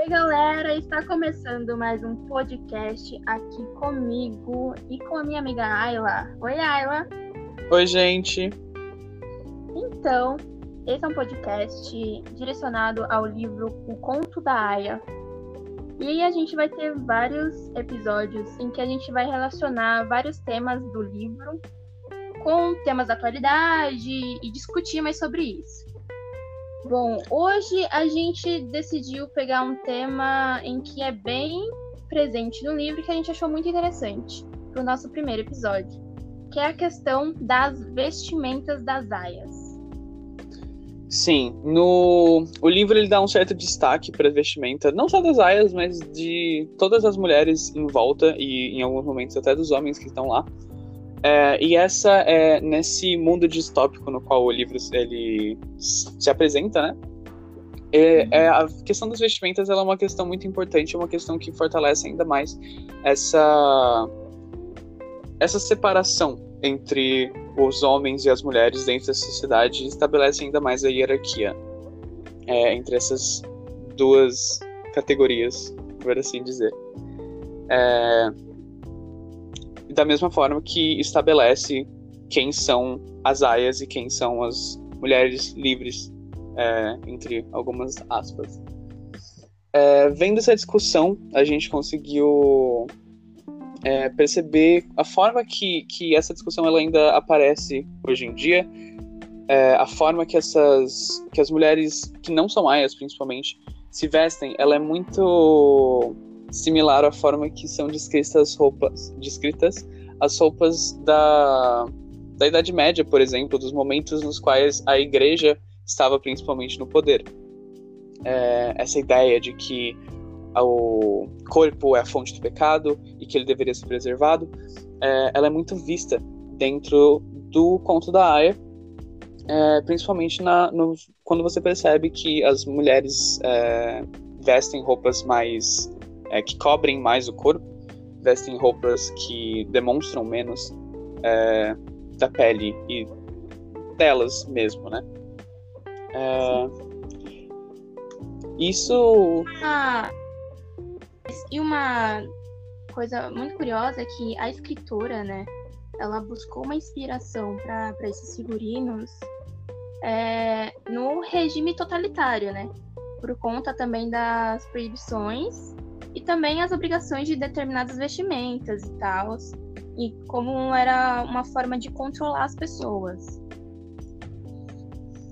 Oi, galera! Está começando mais um podcast aqui comigo e com a minha amiga Ayla. Oi, Ayla! Oi, gente! Então, esse é um podcast direcionado ao livro O Conto da Aya. E aí a gente vai ter vários episódios em que a gente vai relacionar vários temas do livro com temas da atualidade e discutir mais sobre isso. Bom, hoje a gente decidiu pegar um tema em que é bem presente no livro que a gente achou muito interessante para o nosso primeiro episódio, que é a questão das vestimentas das aias. Sim, no o livro ele dá um certo destaque para a vestimenta, não só das aias, mas de todas as mulheres em volta e em alguns momentos até dos homens que estão lá. É, e essa é nesse mundo distópico no qual o livro ele se apresenta, né? É, é, a questão das vestimentas ela é uma questão muito importante, é uma questão que fortalece ainda mais essa essa separação entre os homens e as mulheres dentro da sociedade estabelece ainda mais a hierarquia é, entre essas duas categorias, por assim dizer. É, da mesma forma que estabelece quem são as aias e quem são as mulheres livres, é, entre algumas aspas. É, vendo essa discussão, a gente conseguiu é, perceber a forma que, que essa discussão ela ainda aparece hoje em dia, é, a forma que essas que as mulheres que não são aias, principalmente, se vestem, ela é muito similar à forma que são descritas as roupas, descritas as roupas da, da Idade Média, por exemplo, dos momentos nos quais a igreja estava principalmente no poder. É, essa ideia de que o corpo é a fonte do pecado e que ele deveria ser preservado, é, ela é muito vista dentro do conto da Aya, é, principalmente na, no, quando você percebe que as mulheres é, vestem roupas mais é, que cobrem mais o corpo, vestem roupas que demonstram menos é, da pele e delas mesmo, né? É, isso. Ah, e uma coisa muito curiosa é que a escritora, né? Ela buscou uma inspiração para esses figurinos é, no regime totalitário, né? Por conta também das proibições e também as obrigações de determinadas vestimentas e tal, e como era uma forma de controlar as pessoas.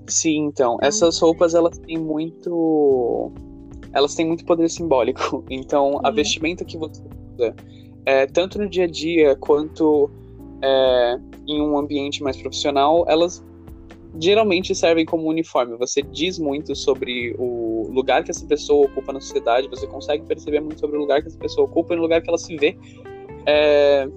Sim, então, essas roupas elas têm muito elas têm muito poder simbólico. Então, a vestimenta que você usa, é, tanto no dia a dia quanto é, em um ambiente mais profissional, elas geralmente servem como uniforme. Você diz muito sobre o lugar que essa pessoa ocupa na sociedade, você consegue perceber muito sobre o lugar que essa pessoa ocupa e no lugar que ela se vê. É,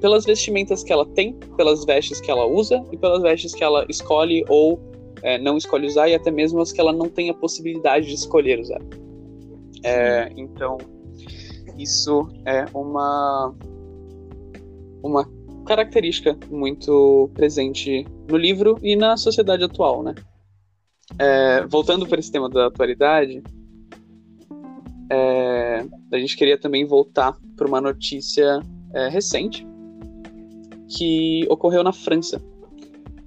pelas vestimentas que ela tem, pelas vestes que ela usa e pelas vestes que ela escolhe ou é, não escolhe usar e até mesmo as que ela não tem a possibilidade de escolher usar. É, então, isso é uma uma característica muito presente no livro e na sociedade atual, né? É, voltando para esse tema da atualidade, é, a gente queria também voltar para uma notícia é, recente que ocorreu na França.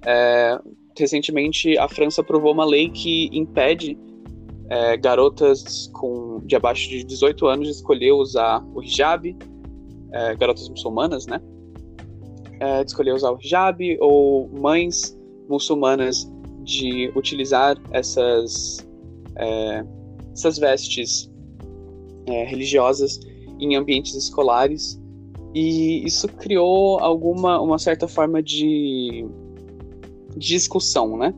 É, recentemente, a França aprovou uma lei que impede é, garotas com, de abaixo de 18 anos de escolher usar o hijab, é, garotas muçulmanas, né? De escolher usar o hijab, ou mães muçulmanas de utilizar essas, é, essas vestes é, religiosas em ambientes escolares e isso criou alguma uma certa forma de, de discussão, né?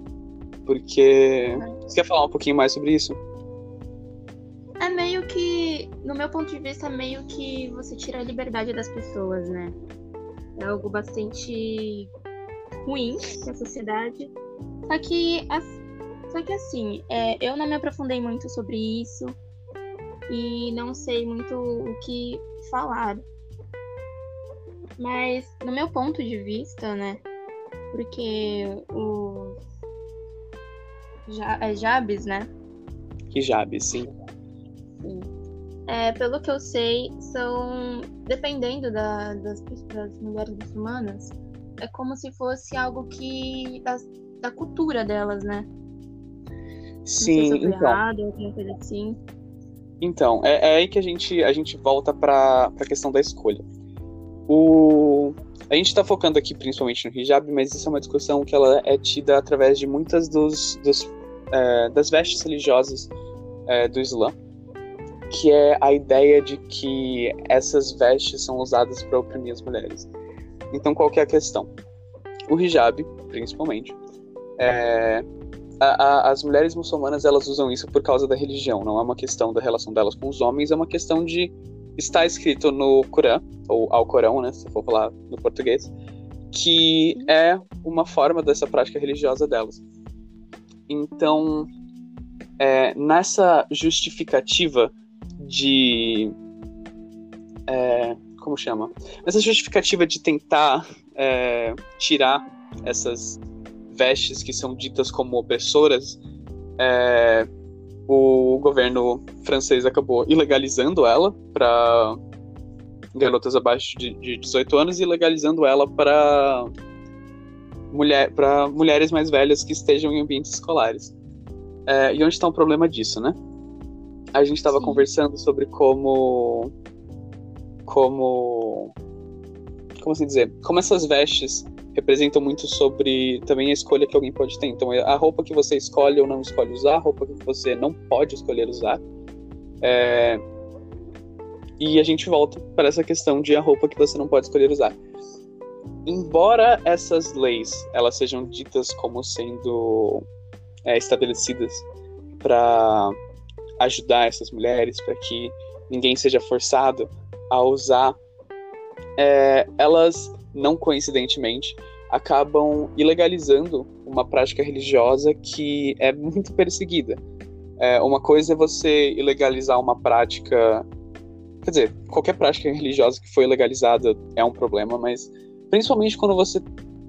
Porque você quer falar um pouquinho mais sobre isso? É meio que, no meu ponto de vista, meio que você tira a liberdade das pessoas, né? É algo bastante ruim para a sociedade. Só que, só que assim, é, eu não me aprofundei muito sobre isso e não sei muito o que falar. Mas, no meu ponto de vista, né? Porque os ja, é Jabes, né? Hijabes, sim. sim. É, pelo que eu sei, são. Dependendo da, das, das mulheres muçulmanas, é como se fosse algo que. da, da cultura delas, né? Sim, se então. errado, alguma coisa assim. Então, é, é aí que a gente, a gente volta para a questão da escolha. O, a gente está focando aqui principalmente no hijab, mas isso é uma discussão que ela é tida através de muitas dos, dos, é, das vestes religiosas é, do Islã, que é a ideia de que essas vestes são usadas para oprimir as mulheres. Então, qual é a questão? O hijab, principalmente, é, a- a- as mulheres muçulmanas elas usam isso por causa da religião, não é uma questão da relação delas com os homens, é uma questão de estar escrito no Corão, ou ao Corão, né, se for falar no português, que é uma forma dessa prática religiosa delas. Então, é, nessa justificativa de. é, como chama? Nessa justificativa de tentar é, tirar essas vestes que são ditas como opressoras, é, o governo francês acabou ilegalizando ela para garotas abaixo de, de 18 anos e legalizando ela para mulher, mulheres mais velhas que estejam em ambientes escolares. É, e onde está o problema disso, né? A gente estava conversando sobre como. Como. Como assim dizer? Como essas vestes representam muito sobre também a escolha que alguém pode ter. Então, a roupa que você escolhe ou não escolhe usar, a roupa que você não pode escolher usar. É, E a gente volta para essa questão de a roupa que você não pode escolher usar. Embora essas leis elas sejam ditas como sendo é, estabelecidas para ajudar essas mulheres, para que ninguém seja forçado a usar, é, elas não coincidentemente acabam ilegalizando uma prática religiosa que é muito perseguida. É, uma coisa é você ilegalizar uma prática, quer dizer, qualquer prática religiosa que foi legalizada é um problema, mas principalmente quando você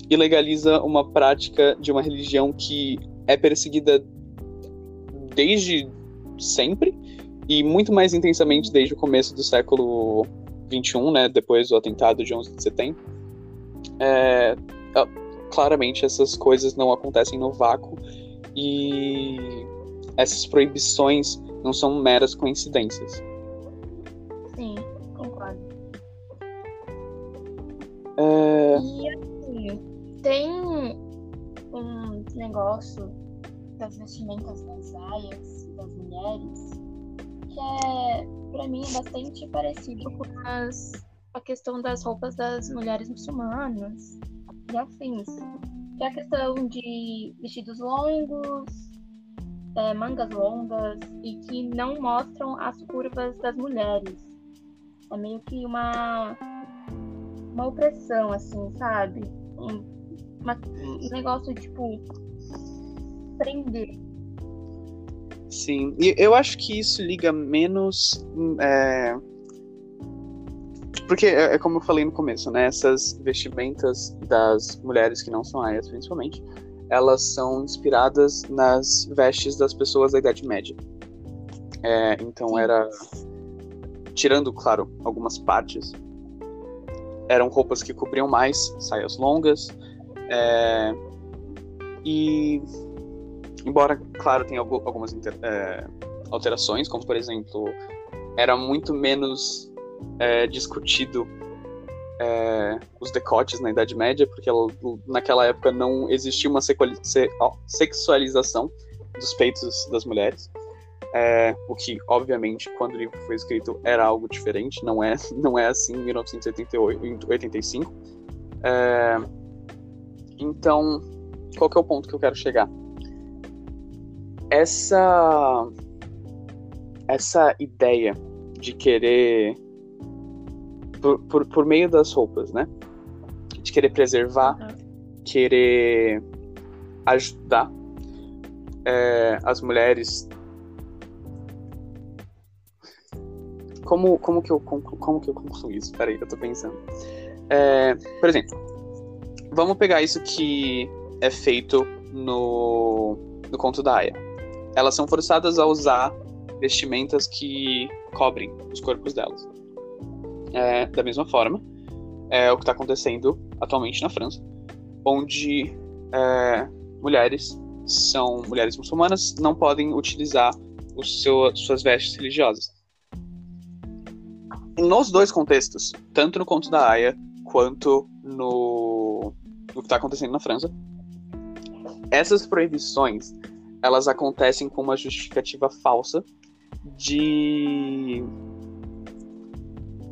ilegaliza uma prática de uma religião que é perseguida desde sempre e muito mais intensamente desde o começo do século 21, né, depois do atentado de 11 de setembro. É, claramente essas coisas não acontecem no vácuo e essas proibições não são meras coincidências. Sim, concordo. É, E assim, tem um negócio das vestimentas das saias das mulheres que é, pra mim, é bastante parecido com as, a questão das roupas das mulheres muçulmanas e afins. Que é a questão de vestidos longos, é, mangas longas e que não mostram as curvas das mulheres. É meio que uma uma opressão, assim, sabe? Um, uma- um negócio, tipo, prender. Sim, e eu acho que isso liga menos. hum, é, Porque é é como eu falei no começo, né? Essas vestimentas das mulheres que não são aias, principalmente, elas são inspiradas nas vestes das pessoas da Idade Média. É, então Sim. era. Tirando, claro, algumas partes, eram roupas que cobriam mais, saias longas. é, e. Embora, claro, tenha algu- algumas é, alterações, como por exemplo, era muito menos é, discutido é, os decotes na Idade Média, porque ela- naquela época não existia uma sexualização dos peitos das mulheres. É, o que, obviamente, quando o livro foi escrito, era algo diferente, não é, não é assim em 1988, 85. É, então, qual é o ponto que eu quero chegar? Essa essa ideia de querer por, por, por meio das roupas, né? De querer preservar, querer ajudar é, as mulheres. Como, como, que eu, conclu, como que eu concluo isso? Peraí, eu tô pensando. É, por exemplo, vamos pegar isso que é feito no, no conto da Aya. Elas são forçadas a usar vestimentas que cobrem os corpos delas. É, da mesma forma, é o que está acontecendo atualmente na França, onde é, mulheres são mulheres muçulmanas não podem utilizar o seu, suas vestes religiosas. Nos dois contextos, tanto no conto da Aya quanto no, no que está acontecendo na França, essas proibições elas acontecem com uma justificativa falsa de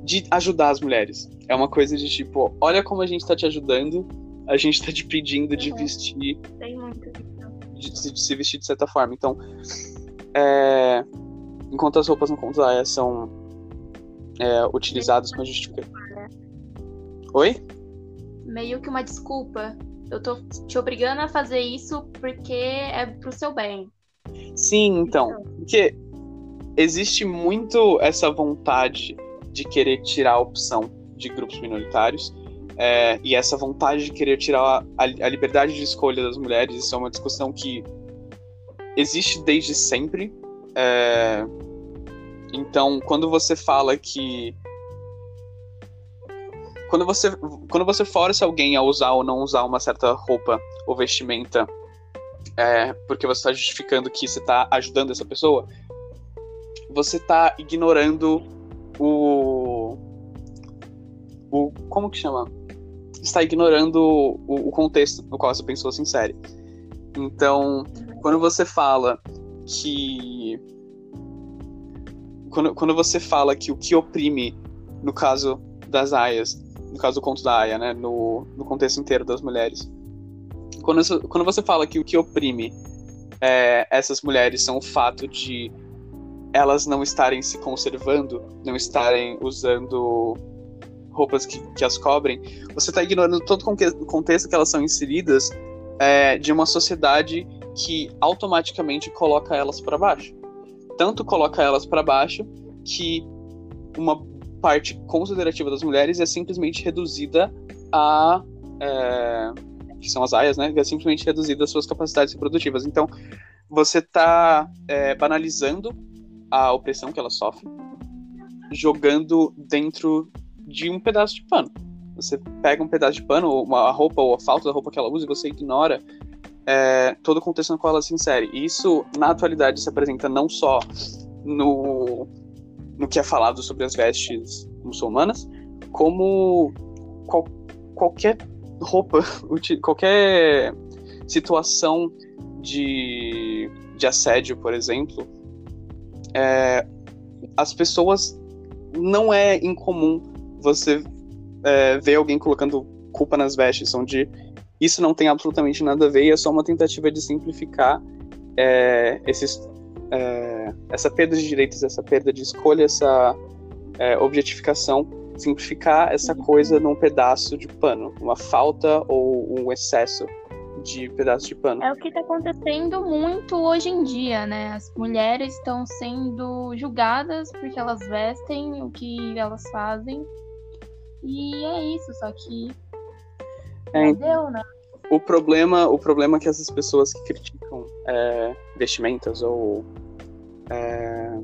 de ajudar as mulheres. É uma coisa de tipo, olha como a gente tá te ajudando, a gente tá te pedindo de vestir. Tem muito de, de, se vestir de certa forma. Então, é, enquanto as roupas no conto da são é, utilizadas com justificativa. Oi? Meio que uma desculpa. Eu tô te obrigando a fazer isso porque é pro seu bem. Sim, então. Porque existe muito essa vontade de querer tirar a opção de grupos minoritários. É, e essa vontade de querer tirar a, a, liberdade de escolha das mulheres, isso é uma discussão que existe desde sempre. É, então, quando você fala que. Quando você, quando você força alguém a usar ou não usar uma certa roupa ou vestimenta, é, porque você está justificando que você está ajudando essa pessoa, você está ignorando o. o como que chama? Está ignorando o, o contexto no qual essa pessoa se insere. Então, quando você fala que. Quando, quando você fala que o que oprime, no caso das aias, no caso do conto da aia, né, no, no contexto inteiro das mulheres, quando, quando você fala que o que oprime é, essas mulheres são o fato de elas não estarem se conservando, não estarem usando roupas que, que as cobrem, você está ignorando todo o contexto que elas são inseridas é, de uma sociedade que automaticamente coloca elas para baixo. Tanto coloca elas para baixo que uma parte considerativa das mulheres é simplesmente reduzida a. É, que são as aias, né? É simplesmente reduzida às suas capacidades reprodutivas. Então, você está é, banalizando a opressão que ela sofre, jogando dentro de um pedaço de pano. Você pega um pedaço de pano, uma roupa ou a falta da roupa que ela usa, e você ignora é, todo o contexto no qual ela se insere. E isso, na atualidade, se apresenta não só no, no que é falado sobre as vestes muçulmanas, como qual, qualquer roupa, qualquer situação de, de assédio, por exemplo, é, as pessoas não é incomum você é, ver alguém colocando culpa nas vestes, onde isso não tem absolutamente nada a ver e é só uma tentativa de simplificar é, esses, é, essa perda de direitos, essa perda de escolha, essa é, objetificação, simplificar essa coisa num pedaço de pano, uma falta ou um excesso de pedaço de pano. É o que está acontecendo muito hoje em dia, né? As mulheres estão sendo julgadas porque elas vestem o que elas fazem. E é isso, só que é, deu, né? O problema, o problema é que essas pessoas que criticam é, vestimentas ou é,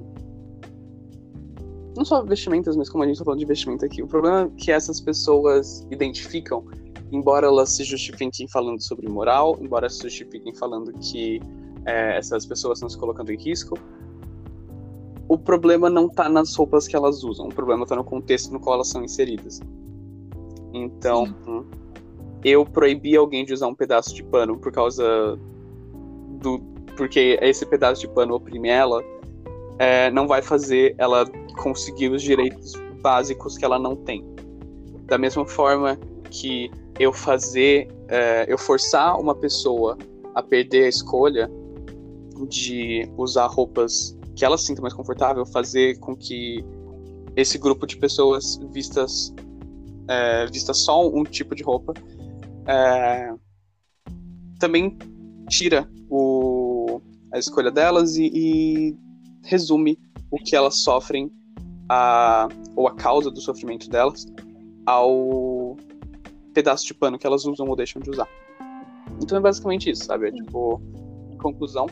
não só vestimentas, mas como a gente está falando de vestimenta aqui, o problema é que essas pessoas identificam embora elas se justifiquem falando sobre moral, embora se justifiquem falando que é, essas pessoas estão se colocando em risco, o problema não está nas roupas que elas usam, o problema está no contexto no qual elas são inseridas. Então, Sim. Eu proibi alguém de usar um pedaço de pano por causa do. porque esse pedaço de pano oprime ela, é, não vai fazer ela conseguir os direitos básicos que ela não tem. Da mesma forma que eu fazer, é, eu forçar uma pessoa a perder a escolha de usar roupas que ela sinta mais confortável, fazer com que esse grupo de pessoas vistas é, vista só um tipo de roupa é, também tira o, a escolha delas e, e, resume o que elas sofrem a, ou a causa do sofrimento delas ao pedaço de pano que elas usam ou deixam de usar. Então é basicamente isso, sabe? É, tipo, conclusão,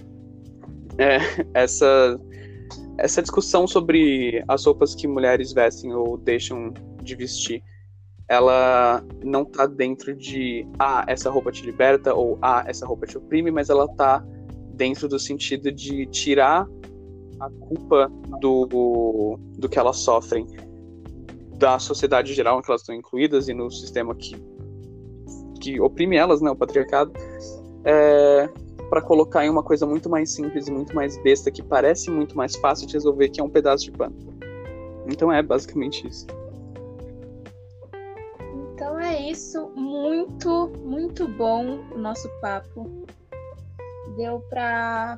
é, essa, essa discussão sobre as roupas que mulheres vestem ou deixam de vestir, ela não tá dentro de ah, essa roupa te liberta ou ah, essa roupa te oprime, mas ela tá dentro do sentido de tirar a culpa do, do que elas sofrem da sociedade geral em que elas estão incluídas e no sistema que, que oprime elas, né, o patriarcado, é, para colocar em uma coisa muito mais simples e muito mais besta, que parece muito mais fácil de resolver, que é um pedaço de pano. Então é basicamente isso. É isso, muito, muito bom o nosso papo. Deu para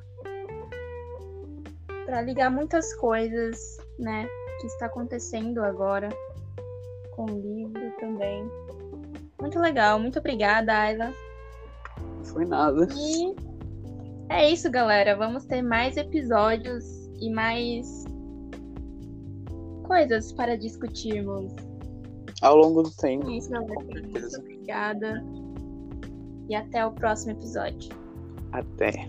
para ligar muitas coisas, né, que está acontecendo agora com o livro também. Muito legal, muito obrigada, Ayla. Foi nada. E é isso, galera. Vamos ter mais episódios e mais coisas para discutirmos. Ao longo do tempo. Isso. Muito obrigada. E até o próximo episódio. Até.